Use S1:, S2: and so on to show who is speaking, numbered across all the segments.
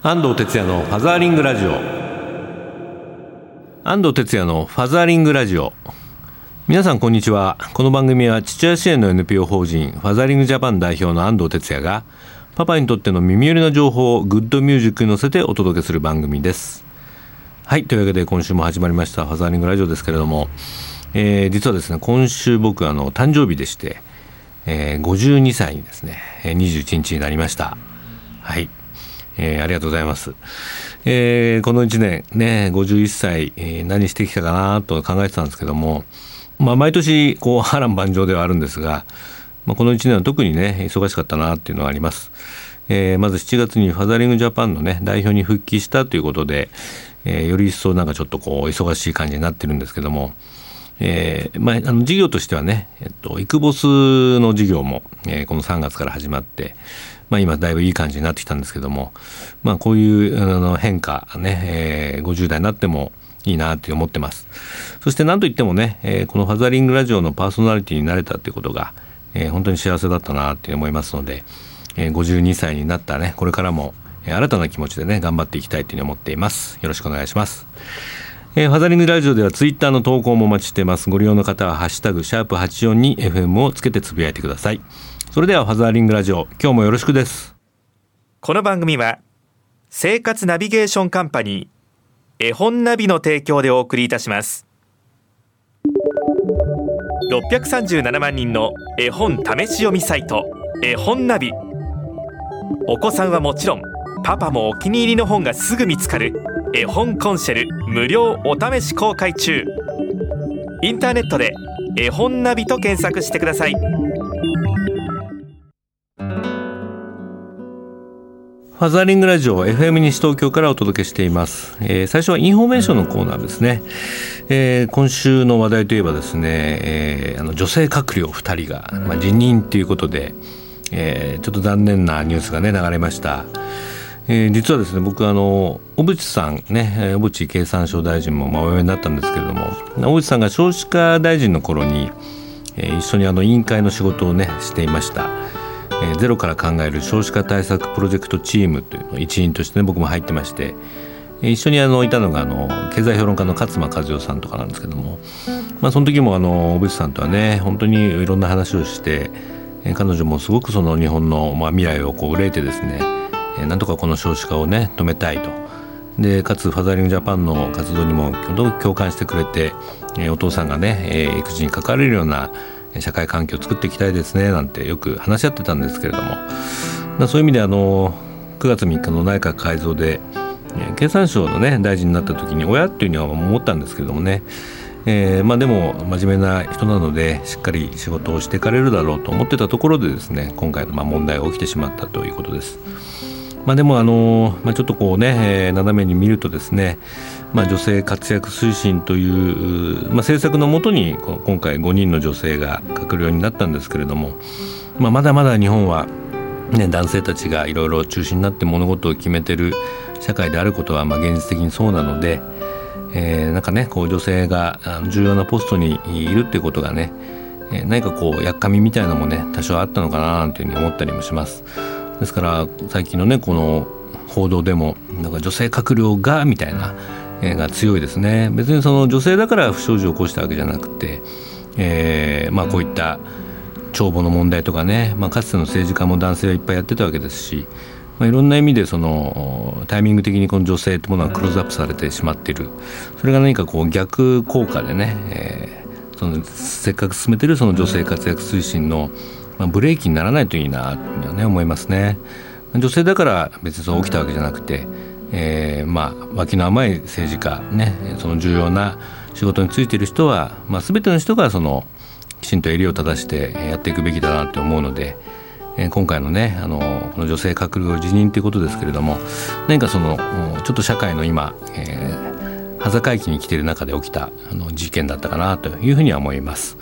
S1: 安藤哲也のファザーリングラジオ。安藤哲也のファザーリングラジオ。皆さんこんにちは。この番組は父親支援の NPO 法人ファザーリングジャパン代表の安藤哲也がパパにとっての耳寄りな情報をグッドミュージックに乗せてお届けする番組です。はいというわけで今週も始まりましたファザーリングラジオですけれども、えー、実はですね今週僕あの誕生日でして、えー、52歳にですね21日になりました。はい。えー、ありがとうございます。えー、この1年ね、51歳、何してきたかなと考えてたんですけども、まあ、毎年、こう、波乱万丈ではあるんですが、まあ、この1年は特にね、忙しかったなっていうのはあります。えー、まず7月にファザリングジャパンのね、代表に復帰したということで、えー、より一層なんかちょっとこう、忙しい感じになってるんですけども、えーまあ、あの事業としてはね、えっと、イクボスの事業も、えー、この3月から始まって、まあ、今だいぶいい感じになってきたんですけども、まあ、こういうあの変化ね、えー、50代になってもいいなって思ってます。そして何といってもね、えー、このファザリングラジオのパーソナリティになれたっていうことが、えー、本当に幸せだったなって思いますので、えー、52歳になったね、これからも、新たな気持ちでね、頑張っていきたいというふうに思っています。よろしくお願いします。えー、ファザリングラジオではツイッターの投稿もお待ちしています。ご利用の方はハッシュタグシャープ84に FM をつけてつぶやいてください。それではファザーリングラジオ今日もよろしくです。
S2: この番組は生活ナビゲーションカンパニー絵本ナビの提供でお送りいたします。637万人の絵本試し読みサイト絵本ナビ。お子さんはもちろんパパもお気に入りの本がすぐ見つかる絵本コンシェル無料お試し公開中。インターネットで絵本ナビと検索してください。
S1: ファザーリングラジオ FM 西東京からお届けしています、えー、最初はインフォメーションのコーナーですね、えー、今週の話題といえばですね、えー、あの女性閣僚2人が、まあ、辞任ということで、えー、ちょっと残念なニュースがね流れました、えー、実はですね僕あの小渕さんね小渕経産省大臣もまあお辞めになったんですけれども小渕さんが少子化大臣の頃に、えー、一緒にあの委員会の仕事をねしていました。ゼロから考える少子化対策プロジェクトチームというの一員としてね僕も入ってまして一緒にあのいたのがあの経済評論家の勝間和代さんとかなんですけども、まあ、その時もあの小渕さんとはね本当にいろんな話をして彼女もすごくその日本のまあ未来をこう憂いてですねなんとかこの少子化をね止めたいと。でかつファザリングジャパンの活動にも共感してくれてお父さんがね育児に関われるような社会環境を作っていきたいですねなんてよく話し合ってたんですけれどもそういう意味であの9月3日の内閣改造で経産省のね大臣になった時に親っていうには思ったんですけどもねえー、まあ、でも真面目な人なのでしっかり仕事をしていかれるだろうと思ってたところでですね今回のま問題が起きてしまったということです。まあ、でもあの、まあ、ちょっとこうね、えー、斜めに見るとですねまあ、女性活躍推進という、まあ、政策のもとに今回5人の女性が閣僚になったんですけれども、まあ、まだまだ日本は、ね、男性たちがいろいろ中心になって物事を決めてる社会であることはまあ現実的にそうなので、えー、なんかねこう女性が重要なポストにいるっていうことがね、何かこうやっかみみたいなのもね多少あったのかなというふうに思ったりもします。ですから最近のねこの報道でもなんか女性閣僚がみたいなが強いですね。別にその女性だから不祥事を起こしたわけじゃなくて、えーまあ、こういった帳簿の問題とかね、まあ、かつての政治家も男性はいっぱいやってたわけですし、まあ、いろんな意味でそのタイミング的にこの女性ってものはクローズアップされてしまっている。それが何かこう逆効果でね、えー、そのせっかく進めてるその女性活躍推進の、まあ、ブレーキにならないといいなとね思いますね。女性だから別にそう起きたわけじゃなくてえー、まあ脇の甘い政治家ねその重要な仕事に就いている人は、まあ、全ての人がそのきちんと襟を正してやっていくべきだなと思うので、えー、今回のねあのこの女性閣僚辞任ということですけれども何かそのちょっと社会の今、えー、端境期に来ている中で起きたあの事件だったかなというふうには思います。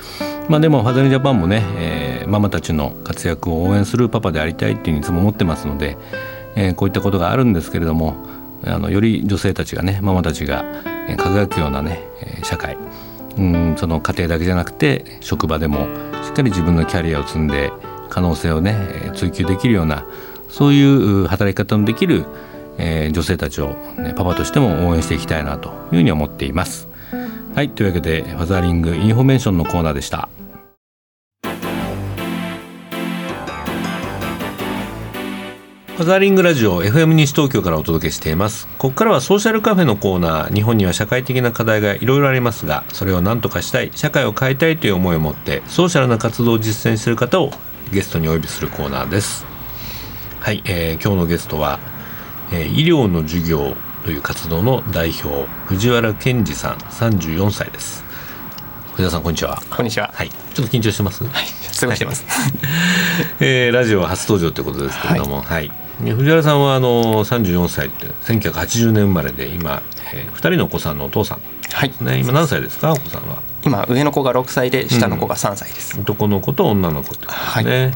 S1: まあ、でもファザリジャパンもね、えー、ママたちの活躍を応援するパパでありたいっていうにいつも思ってますので、えー、こういったことがあるんですけれどもあのより女性たちがねママたちが輝くようなね社会うんその家庭だけじゃなくて職場でもしっかり自分のキャリアを積んで可能性をね追求できるようなそういう働き方のできるえー、女性たちを、ね、パパとしても応援していきたいなというふうに思っています。はいというわけでファザーリングインフォメーションのコーナーでした。ファザーリングラジオ FM 西東京からお届けしています。ここからはソーシャルカフェのコーナー日本には社会的な課題がいろいろありますがそれを何とかしたい社会を変えたいという思いを持ってソーシャルな活動を実践している方をゲストにお呼びするコーナーです。はい、えー、今日のゲストは、医療の授業という活動の代表藤原健二さん34歳です。藤原さんこんにちは。
S3: こんにちは。
S1: はい。ちょっと緊張してます？
S3: はい。すごいしてます、
S1: えー、ラジオ初登場ということですけれども、はい、はい。藤原さんはあの34歳って1980年生まれで今、えー、2人のお子さんのお父さん。
S3: はい、
S1: ね、今何歳ですか？お子さんは。
S3: 今上の子が6歳で下の子が3歳です、
S1: うん、男の子と女の子ってことですね、はい、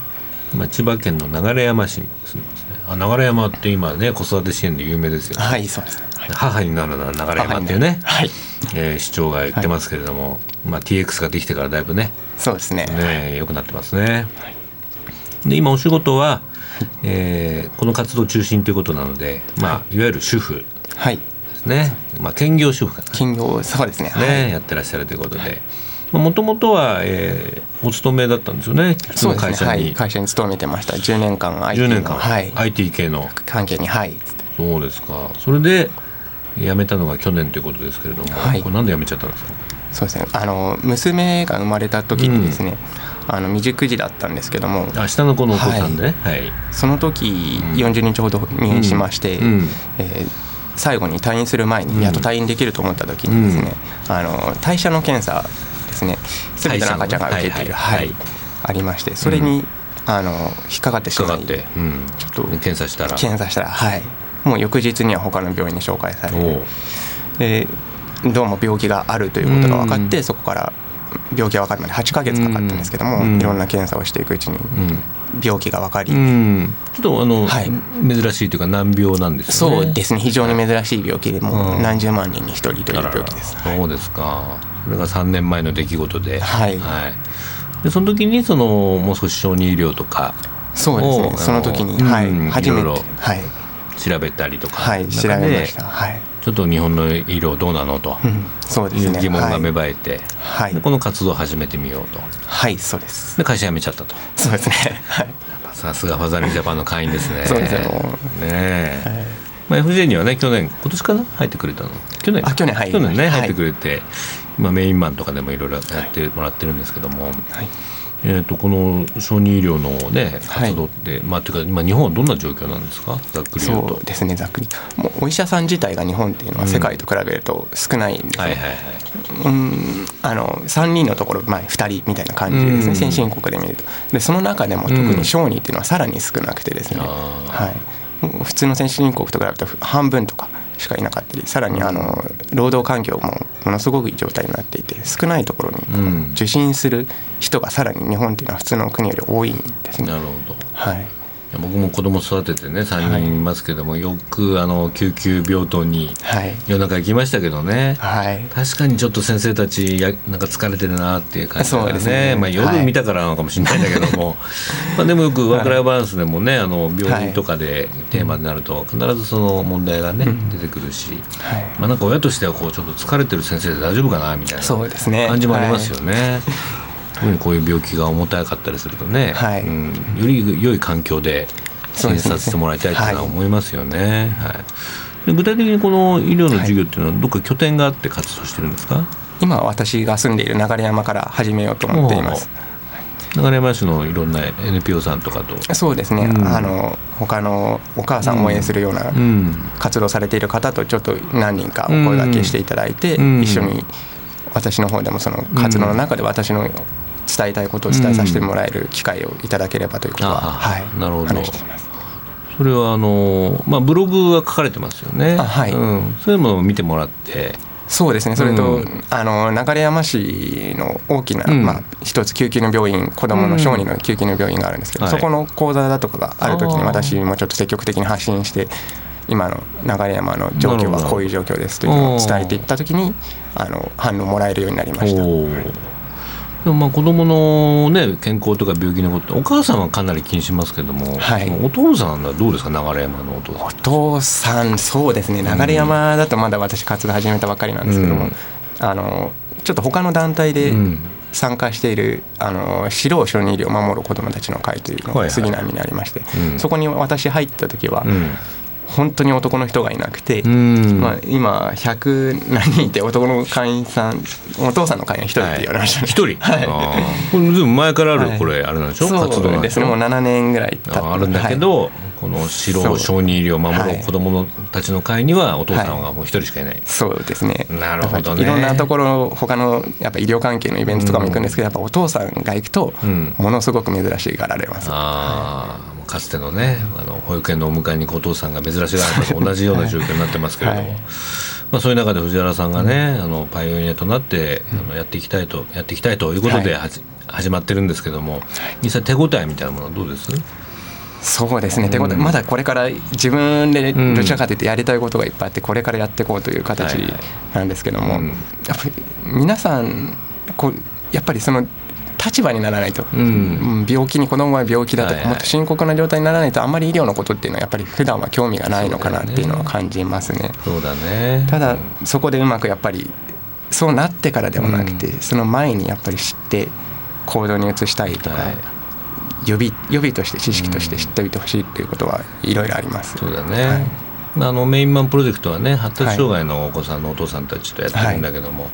S1: 今千葉県の流山市に住んでます。ねあ流山って今ね子育て支援で有名ですよね。
S3: はいそうです、
S1: はい、母になるなら流山っていうね、
S3: はい、
S1: えー、市長が言ってますけれども、はい、まあ、TX ができてからだいぶね
S3: そうですね。
S1: ねよくなってますね、で今お仕事はえー、この活動中心ということなので、まあ、い。わゆる主婦ですね、まあ、兼業主婦かな。
S3: 兼業そうですね。
S1: ね、はい、やってらっしゃるということで。もともとは、えー、お勤めだったんですよね、
S3: そうですね。会社に、はい、会社に勤めてました、10年間 IT
S1: 10年間、はい、IT 系の。
S3: 関係に、はい、
S1: そうですか、それで辞めたのが去年ということですけれども、はい、これなんで辞めちゃったんですか？
S3: そうですね。あの娘が生まれた時にですね、うん、あの未熟児だったんですけども
S1: あ下の子のお子さんで、はい、
S3: その時40日ほど入院しまして、うん、えー、最後に退院する前にやっと退院できると思った時にですね、うん、あの代謝の検査ですね。全ての赤ちゃんが受けている、はい、はい、ありましてそれに、あの引っかかってしまい、
S1: ちょっと検査したら。
S3: 検査したらはい。もう翌日には他の病院に紹介されてでどうも病気があるということが分かって、そこから病気が分かるまで8か月かかったんですけども、いろんな検査をしていくうちに病気が分かり、ちょ
S1: っとあの、はい、珍しいというか難病なんです
S3: ね。そうですね。非常に珍しい病気でもう何十万人に1人という病気です、
S1: そうですか。それが3年前の出来事で。
S3: はい、
S1: はい、でその時にそのもう少し小児医療とか
S3: そうですね。その時に、はい、初めて
S1: はい。調べたりとか
S3: はい。調べました。はい
S1: ちょっと日本の医療どうなのと、うん、そう疑問が芽生えて、はい、この活動を始めてみようと。
S3: はいそうです。
S1: で会社辞めちゃったと。
S3: そうですね。はい。
S1: さすがファザリンジャパンの会員ですね。
S3: そうですよ。
S1: ねはい。まあ、FJ にはね去年今年かな？入ってくれたの？去年
S3: あ去年,、はい、
S1: 去年ね入ってくれて、はい、今メインマンとかでもいろいろやってもらってるんですけども、はいえーと、この小児医療の、ね、活動って、はい、まあ、というか今日本はどんな状況なんですか？ざっくり言うと。
S3: そうですねざっくり。もうお医者さん自体が日本っていうのは世界と比べると少ないんですよ、うん、あの3人のところ、まあ、2人みたいな感じですね、先進国で見ると。でその中でも特に小児っていうのはさらに少なくてですね、はい。普通の先進国と比べると半分とかしかいなかったりさらにあの労働環境もものすごくいい状態になっていて少ないところに受診する人がさらに日本っていうのは普通の国より多いんですね。
S1: なるほど。
S3: はい
S1: 僕も子供育ててね3人いますけども、はい、よくあの救急病棟に夜中行きましたけどね、はい、確かにちょっと先生たちやなんか疲れてるなっていう感じでね、ね、まあ、夜見たからなのかもしれないんだけども、はい、まあでもよくワークライフバランスでもねあの病院とかでテーマになると必ずその問題がね、出てくるし、まあ、なんか親としてはこうちょっと疲れてる先生で大丈夫かなみたいな感じもありますよね。特にこういう病気が重たかったりするとね、はい、うん、より良い環境で診察してもらいたいとは思いますよね。はい、具体的にこの医療の授業っていうのはどっか拠点があって活動してるんですか？
S3: 今私が住んでいる流山から始めようと思っています。
S1: 流山市のいろんな NPO さんとかと。
S3: そうですね、うん、あの他のお母さんを応援するような活動されている方とちょっと何人かお声がけしていただいて、一緒に私の方でもその活動の中で私の伝えたいことを伝えさせてもらえる機会をいただければということは、はい、
S1: なるほど。それはあの、まあ、ブログが書かれてますよね、
S3: はい、う
S1: ん、そういうのを見てもらって。
S3: そうですね。それと、うん、あの流山市の大きな、うん、まあ、一つ救急の病院子どもの小児の救急の病院があるんですけど、うん、そこの講座だとかがある時に私もちょっと積極的に発信して今の流山の状況はこういう状況ですというのを伝えていった時にあの反応もらえるようになりました。
S1: でもまあ子供のね健康とか病気のことお母さんはかなり気にしますけども、
S3: はい。
S1: お父さんはどうですか？流山のお父さん。
S3: お父さんそうですね。流山だとまだ私活動始めたばっかりなんですけども、
S1: うん。
S3: あのちょっと他の団体で
S1: うん。
S3: 参加しているあの指導小児医療を守る子どもたちの会というの
S1: はいはい。
S3: が杉並にありまして、
S1: うん。
S3: そこに私入った時は
S1: うん
S3: 本当に男の人がいなくて、
S1: うん。
S3: まあ、今100何人いて男の会員さんお父さんの会員1人って言われましたね、
S1: 一人、
S3: はい。
S1: これずいぶん前からある、
S3: はい。
S1: これあれなんでしょ？活動
S3: そうですね。もう7年ぐらい経って。
S1: ああるんだけど、この白小児医療を守
S3: はい。
S1: る子どもたちの会にはお父さんがもう一人しかいない、
S3: そうですね。
S1: なるほどね。
S3: いろんなところ他のやっぱ医療関係のイベントとかも行くんですけど、やっぱお父さんが行くと
S1: うん。
S3: ものすごく珍しがられます、
S1: ああかつてのねあの保育園のお迎えにお父さんが珍しがられたと同じような状況になってますけれども、
S3: はい。
S1: まあ、そういう中で藤原さんがね、あのパイオニアとなって、あのやっていきたいとやっていきたいということで
S3: は
S1: じ、始まってるんですけども。実際手応えみたいなものはどうです？
S3: そうですね、
S1: うん
S3: ってことでまだこれから自分でどちらかというとやりたいことがいっぱいあってこれからやっていこうという形なんですけども、
S1: うん。
S3: やっぱり皆さんこうやっぱりその立場にならないと、
S1: うん。
S3: うん病気に子供は病気だと。か、
S1: はいはい。
S3: もっと深刻な状態にならないとあんまり医療のことっていうのはやっぱり普段は興味がないのかなっていうのは感じますね。
S1: そうだね。
S3: ただそこでうまくやっぱりそうなってからではなくて、
S1: う
S3: その前にやっぱり知って行動に移したいとか、
S1: はい。
S3: 予備予備として知識として知っておいてほしいっていうことはいろいろあります。
S1: そうだね、
S3: はい
S1: あのメインマンプロジェクトはね発達障害のお子さんのお父さんたちとやってるんだけども、ま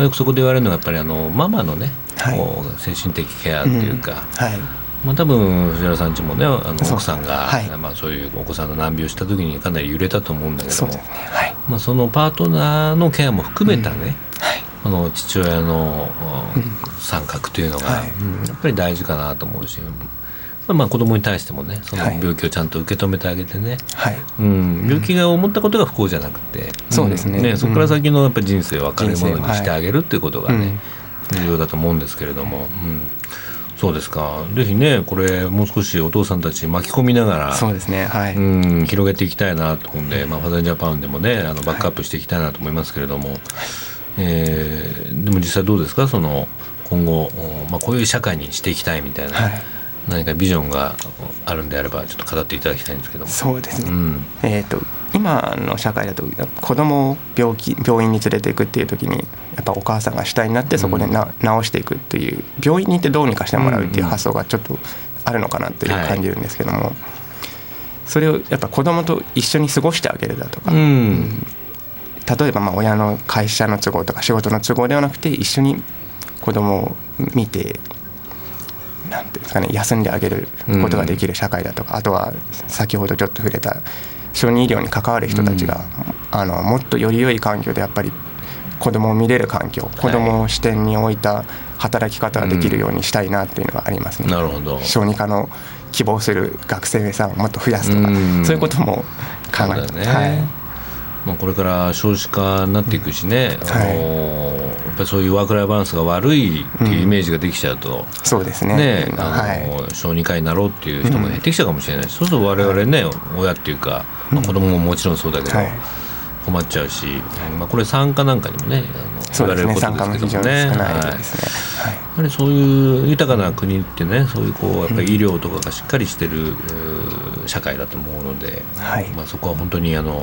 S1: あよくそこで言われるのがやっぱりあのママのね、
S3: はい。
S1: こう精神的ケアっていうか、
S3: はい。
S1: まあ、多分藤原さんちもねあの
S3: そう。
S1: 奥さんが、
S3: はい。
S1: まあ、そういうお子さんの難病した時にかなり揺れたと思うんだけども
S3: そね。はい。
S1: まあ、そのパートナーのケアも含めたね、
S3: はい。
S1: あの父親の、うん。参画というのが、
S3: はい。
S1: うんやっぱり大事かなと思うし、まあ、まあ子供に対してもねその
S3: はい。
S1: 病気をちゃんと受け止めてあげてね、
S3: はい。
S1: うん、病気が思ったことが不幸じゃなくて、
S3: そうですね。
S1: ん。そこから先のやっぱ人生を明るいものにしてあげるっていうことがね、
S3: うん。
S1: 重要だと思うんですけれども、うん、そうですか。ぜひねこれもう少しお父さんたち巻き込みながら
S3: そうですね。はい、
S1: うん、広げていきたいなと思うんで、まあ、ファザージャパンでもねあのバックアップしていきたいなと思いますけれども、えーでも実際どうですか？その今後、おまあ、こういう社会にしていきたいみたいな、
S3: はい
S1: 何かビジョンがあるんであればちょっと語っていただきたいんですけども。
S3: そうですね、
S1: うん。
S3: えー、と今の社会だと子供を病気病院に連れていくっていう時にやっぱお母さんが主体になってそこでな、治していくっていう病院に行ってどうにかしてもらうっていう発想がちょっとあるのかなっていう感じるんですけども、それをやっぱ子供と一緒に過ごしてあげるだとか、
S1: うん。
S3: 例えばまあ親の会社の都合とか仕事の都合ではなくて一緒に子供を見てなんていうんですかね休んであげることができる社会だとか、あとは先ほどちょっと触れた小児医療に関わる人たちが、あのもっとより良い環境でやっぱり子供を見れる環境子供を視点に置いた働き方ができるようにしたいなっていうのがありますね。
S1: なるほど。
S3: 小児科の希望する学生さんをもっと増やすとか、
S1: うん。
S3: そういうことも考えて、
S1: ね、
S3: はい。
S1: まあ、これから少子化になっていくしね、あのーやっぱりそういうワークライフバランスが悪いっていうイメージができちゃうと、
S3: そうですね。
S1: ねあの
S3: はい。
S1: 小児科医になろうっていう人も減ってきちゃうかもしれないし、そうすると我々ね、親っていうか、まあ、子供ももちろんそうだけど、
S3: はい。
S1: 困っちゃうし、まあ、これ参加なんかにもねあの言われることですけどもね。やっぱりそういう豊かな国ってねそういうこうやっぱり医療とかがしっかりしてる、社会だと思うので、
S3: はい。
S1: まあ、そこは本当にあの、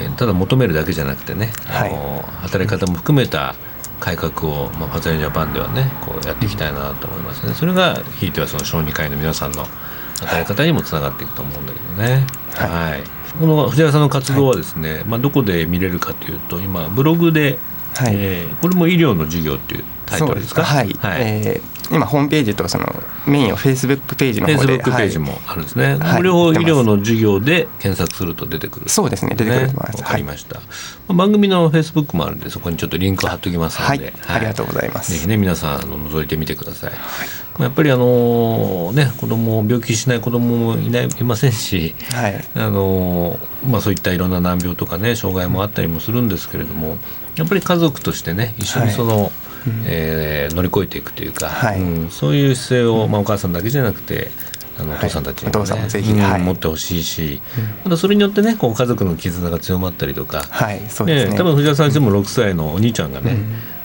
S1: えーただ求めるだけじゃなくてね、あの働き方も含めた改革を、まあ、ファザリージャパンではねこうやっていきたいなと思いますね。それがひいてはその小児科医の皆さんの働き方にもつながっていくと思うんだけどね。はい。この藤原さんの活動はですね、まあ、どこで見れるかというと今ブログで、
S3: はい。
S1: えーこれも医療の授業っていうタイトルですか。
S3: はい、
S1: はい。
S3: えー今ホームページとそのメインをフェイスブックページの
S1: フェイスブ
S3: 方で
S1: ックページもあるんですね。
S3: はい。
S1: 両方医療の授業で検索すると出てくる。
S3: そうですね出てくると思います。
S1: わかりました。まあ番組のフェイスブックもあるんでそこにちょっとリンクを貼っておきますの
S3: はい、
S1: で、
S3: ありがとうございます。
S1: ぜひね皆さんあの覗いてみてください。まあやっぱりあのね子供病気しない子供もいないいませんし、
S3: はい。
S1: あのまあそういったいろんな難病とかね障害もあったりもするんですけれども、やっぱり家族としてね一緒にその、えー乗り越えていくというか、
S3: はい。
S1: うんそういう姿勢を、まあ、お母さんだけじゃなくてあのお父さんたちにも、ね
S3: お父さんもぜひ
S1: うん
S3: はい。
S1: 持ってほしいし、またそれによってねこう家族の絆が強まったりとか、
S3: はいそうですね。
S1: 多分藤原さんちも6歳のお兄ちゃんがね、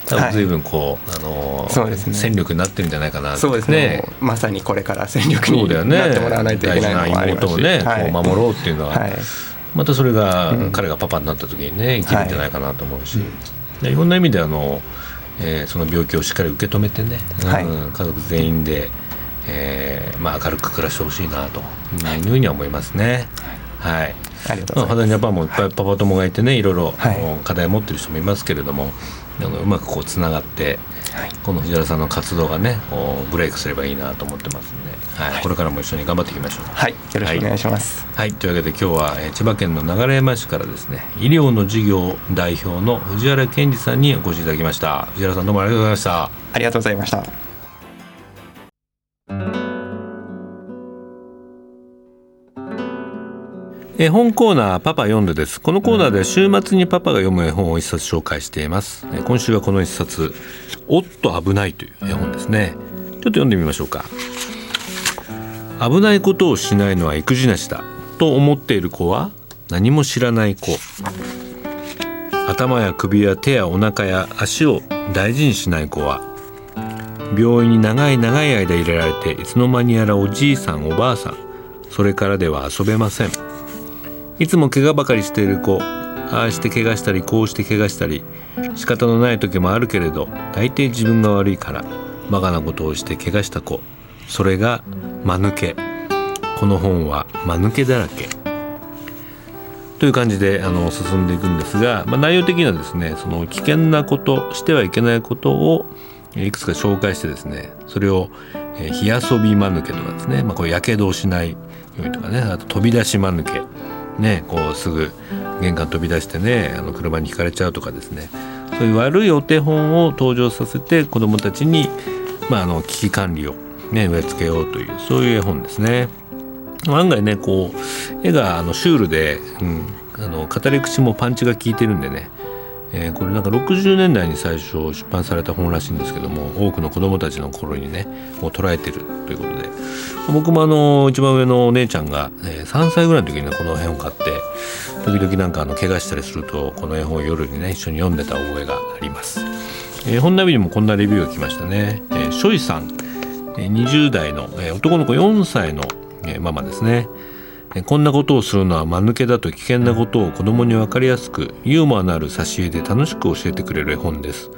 S1: 多分随分こう、はい、あのそうですね。戦力になってるんじゃないかな、
S3: そうですね。まさにこれから戦力になってもらわないといけないのもありますし、
S1: ね、妹をね、こう守ろうっていうのは、はい、またそれが、彼がパパになった時にね生きるんじゃないかなと思うし、いろんな意味であの、えー、その病気をしっかり受け止めてね、うん、家族全員で、えーまあ、明るく暮らしてほしいなとい。うふうには思いますね。はい、ありがとうございます。まあ、ジャパンもい。っぱいパパ友がいてね、いろいろ、課題を持ってる人もいますけれども、あのうまくこうつながって、はい、この藤原さんの活動がねこうブレイクすればいいなと思ってますんで、はい、はい、これからも一緒に頑張っていきましょう。
S3: はい。よろしくお願いします、
S1: はい、はい、というわけで今日は、えー、千葉県の流山市からですね医療の事業代表の藤原健二さんにお越しいただきました。藤原さんどうもありがとうございました。
S3: ありがとうございました
S1: 絵本コーナーパパ読んでです。このコーナーで週末にパパが読む絵本を一冊紹介しています。今週はこの一冊おっと危ないという絵本ですね。ちょっと読んでみましょうか危ないことをしないのは育児なしだと思っている子は何も知らない子頭や首や手やお腹や足を大事にしない子は病院に長い長い間入れられていつの間にやらおじいさんおばあさんそれからでは遊べませんいつも怪我ばかりしている子ああして怪我したりこうして怪我したり仕方のない時もあるけれど大抵自分が悪いからバカなことをして怪我した子。それが間抜け。この本は間抜けだらけ。という感じであの進んでいくんですが、まあ、内容的にはですねその危険なことしてはいけないことをいくつか紹介してですねそれを火遊び間抜けとかですね、まあ、これやけどをしないようにとかねあと飛び出し間抜け。ねこうすぐ玄関飛び出してねあの車にひかれちゃうとかですねそういう悪いお手本を登場させて子どもたちに、まあ、あの危機管理を、ね、植え付けようというそういう絵本ですね。案外ねこう絵があのシュールで、うん、あの語り口もパンチが効いてるんでねえー、これなんか60年代に最初出版された本らしいんですけども多くの子どもたちの頃にねもう捉えてるということで僕もあの一番上のお姉ちゃんが、えー、3歳ぐらいの時に、ね、この絵本買って時々なんかあの怪我したりするとこの絵本を夜にね一緒に読んでた覚えがあります。えー、本ナビにもこんなレビューが来ましたね。えー、ショイさん、20代の、え、男の子4歳の、え、ママですね。こんなことをするのは間抜けだと危険なことを子供に分かりやすくユーモアのある挿絵で楽しく教えてくれる絵本です。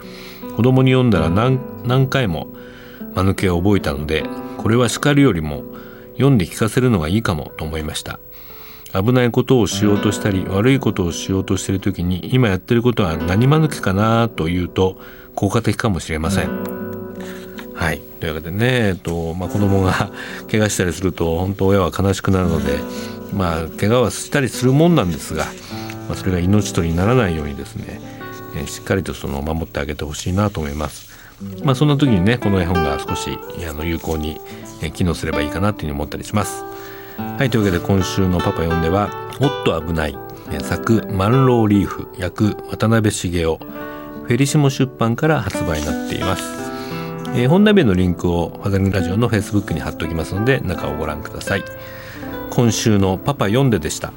S1: 子供に読んだら何何回も間抜けを覚えたのでこれは叱るよりも読んで聞かせるのがいいかもと思いました。危ないことをしようとしたり悪いことをしようとしている時に今やってることは何間抜けかなというと効果的かもしれません。はい、というわけでね、えっとまあ、子供が 怪我したりすると本当親は悲しくなるので、まあ、怪我はしたりするもんなんですが、まあ、それが命取りにならないようにですね、えー、しっかりとその守ってあげてほしいなと思います。まあ、そんな時にねこの絵本が少しあの有効に機能すればいいかなというふうに思ったりします。はいというわけで今週の「パパ読んでは」「おっと危ない」作「マンローリーフ」役渡辺茂雄フェリシモ出版から発売になっています。えー、本鍋のリンクをファザリングラジオのフェイスブックに貼っておきますので中をご覧ください。今週のパパ読んででした。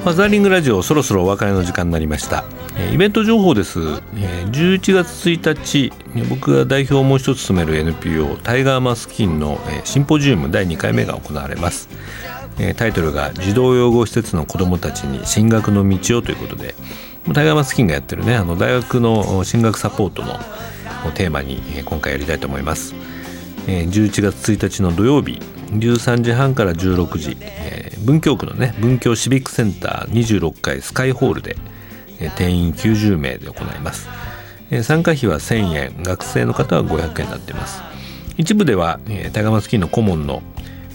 S1: ファザーリングラジオそろそろお別れの時間になりました。イベント情報です。11月1日僕が代表をもう一つ務める NPO タイガーマスキンのシンポジウム第2回目が行われます。タイトルが児童養護施設の子どもたちに進学の道をということでタイガーマスキンがやってるねあの大学の進学サポートのテーマに今回やりたいと思います。11月1日の土曜日13時半から16時。文京区のね文京シビックセンター26階スカイホールで定員90名で行います。参加費は1000円。学生の方は500円になっています。一部ではタガマスキーの顧問の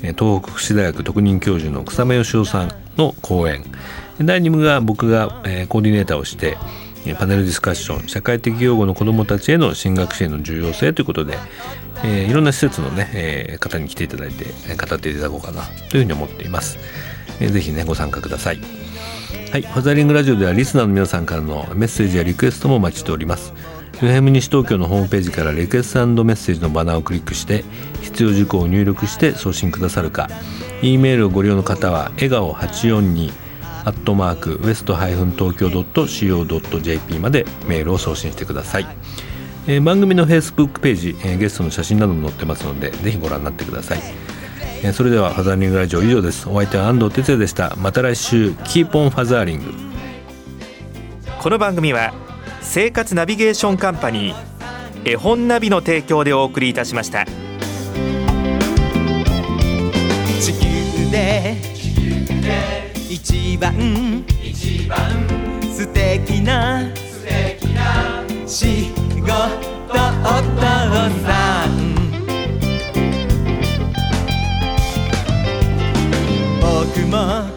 S1: 東北福祉大学特任教授の草間義雄さんの講演。第2部が僕がコーディネーターをしてパネルディスカッション社会的養護の子どもたちへの進学支援の重要性ということで、えー、いろんな施設のね、えー、方に来ていただいて語っていただこうかなというふうに思っています、えー、ぜひねご参加ください。はいファザリングラジオではリスナーの皆さんからのメッセージやリクエストもお待ちしております。FM 西東京のホームページからリクエストメッセージのバナーをクリックして必要事項を入力して送信くださるか。E メールをご利用の方は笑顔842アットマークウエストハイフン東京 .co.jp までメールを送信してください、えー、番組のフェイスブックページ、えー、ゲストの写真なども載ってますのでぜひご覧になってください、えー、それではファザーリングラジオ以上です。お相手は安藤哲也でした。また来週 Keep on fathering。
S2: この番組は生活ナビゲーションカンパニー絵本ナビの提供でお送りいたしました。
S4: 地球で一番。一番素敵な。素敵な仕事お父さん。僕も。